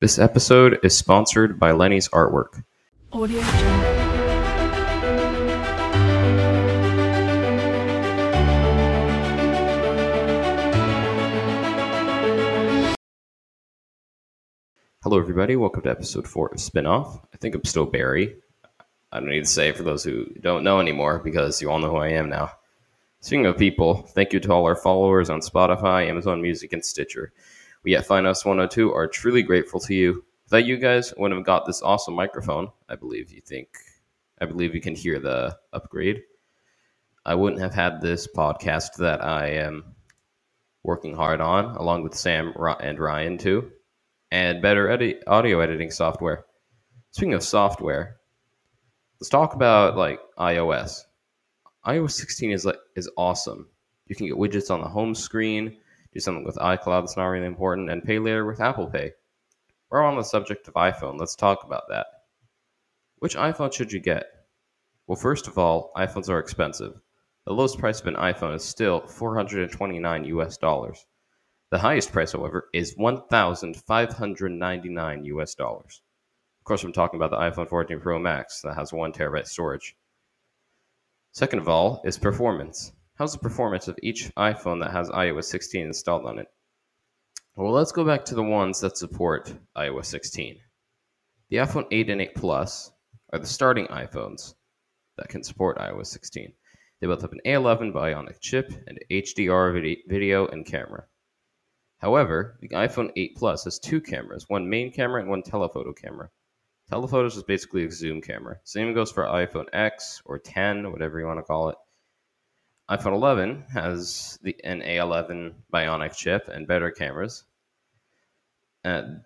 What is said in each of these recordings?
This episode is sponsored by Lenny's Artwork. Audio Hello, everybody. Welcome to episode four of Spinoff. I think I'm still Barry. I don't need to say for those who don't know anymore because you all know who I am now. Speaking of people, thank you to all our followers on Spotify, Amazon Music, and Stitcher. We at Finance 102 are truly grateful to you. Without you guys, wouldn't have got this awesome microphone. I believe you think, I believe you can hear the upgrade. I wouldn't have had this podcast that I am working hard on, along with Sam and Ryan too, and better edit- audio editing software. Speaking of software, let's talk about like iOS. iOS 16 is like is awesome. You can get widgets on the home screen, do something with iCloud that's not really important, and pay later with Apple Pay. We're on the subject of iPhone. Let's talk about that. Which iPhone should you get? Well, first of all, iPhones are expensive. The lowest price of an iPhone is still 429 US dollars. The highest price, however, is 1,599 US dollars. Of course, I'm talking about the iPhone 14 Pro Max that has one terabyte storage. Second of all is performance. How's the performance of each iPhone that has iOS 16 installed on it? Well, let's go back to the ones that support iOS 16. The iPhone 8 and 8 Plus are the starting iPhones that can support iOS 16. They both have an A11 Bionic chip and HDR video and camera. However, the iPhone 8 Plus has two cameras, one main camera and one telephoto camera. Telephotos is basically a zoom camera. Same goes for iPhone X or 10, whatever you want to call it. iPhone 11 has the an A11 Bionic chip and better cameras, and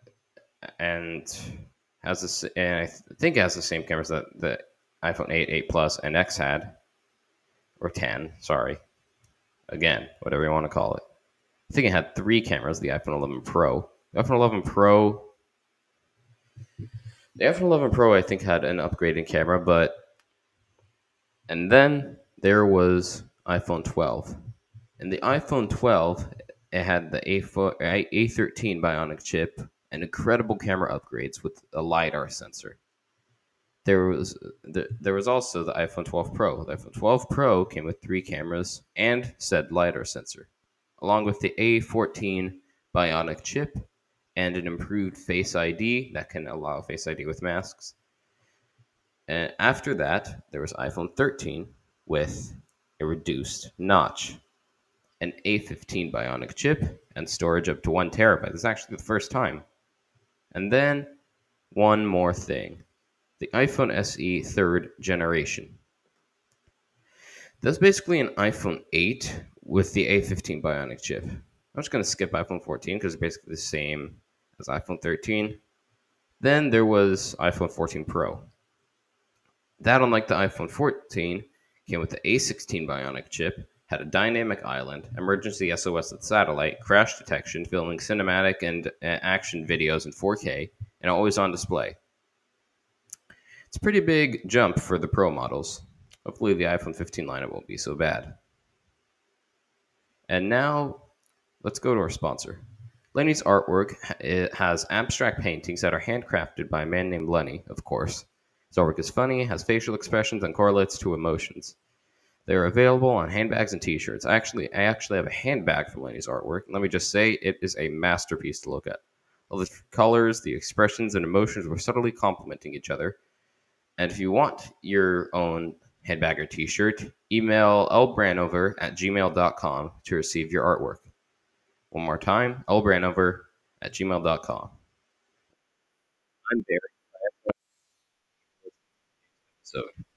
and has this and I th- think it has the same cameras that the iPhone 8, 8 Plus, and X had, or 10. Sorry, again, whatever you want to call it. I think it had three cameras. The iPhone 11 Pro, the iPhone 11 Pro, the iPhone 11 Pro, I think had an upgraded camera, but and then there was iPhone 12, and the iPhone 12 it had the A4, A- A13 Bionic chip and incredible camera upgrades with a lidar sensor. There was the, there was also the iPhone 12 Pro. The iPhone 12 Pro came with three cameras and said lidar sensor, along with the A14 Bionic chip and an improved Face ID that can allow Face ID with masks. And after that, there was iPhone 13 with reduced notch, an A15 Bionic chip, and storage up to one terabyte. This is actually the first time. And then one more thing the iPhone SE third generation. That's basically an iPhone 8 with the A15 Bionic chip. I'm just going to skip iPhone 14 because it's basically the same as iPhone 13. Then there was iPhone 14 Pro. That, unlike the iPhone 14, came with the A16 Bionic chip, had a dynamic island, emergency SOS with satellite, crash detection, filming cinematic and uh, action videos in 4K, and always on display. It's a pretty big jump for the Pro models. Hopefully, the iPhone 15 lineup won't be so bad. And now, let's go to our sponsor. Lenny's artwork has abstract paintings that are handcrafted by a man named Lenny, of course. His artwork is funny, has facial expressions, and correlates to emotions. They are available on handbags and T-shirts. I actually, I actually have a handbag from Lenny's artwork. Let me just say, it is a masterpiece to look at. All the colors, the expressions, and emotions were subtly complementing each other. And if you want your own handbag or T-shirt, email lbranover at gmail.com to receive your artwork. One more time, lbranover at gmail.com. I'm Barry. So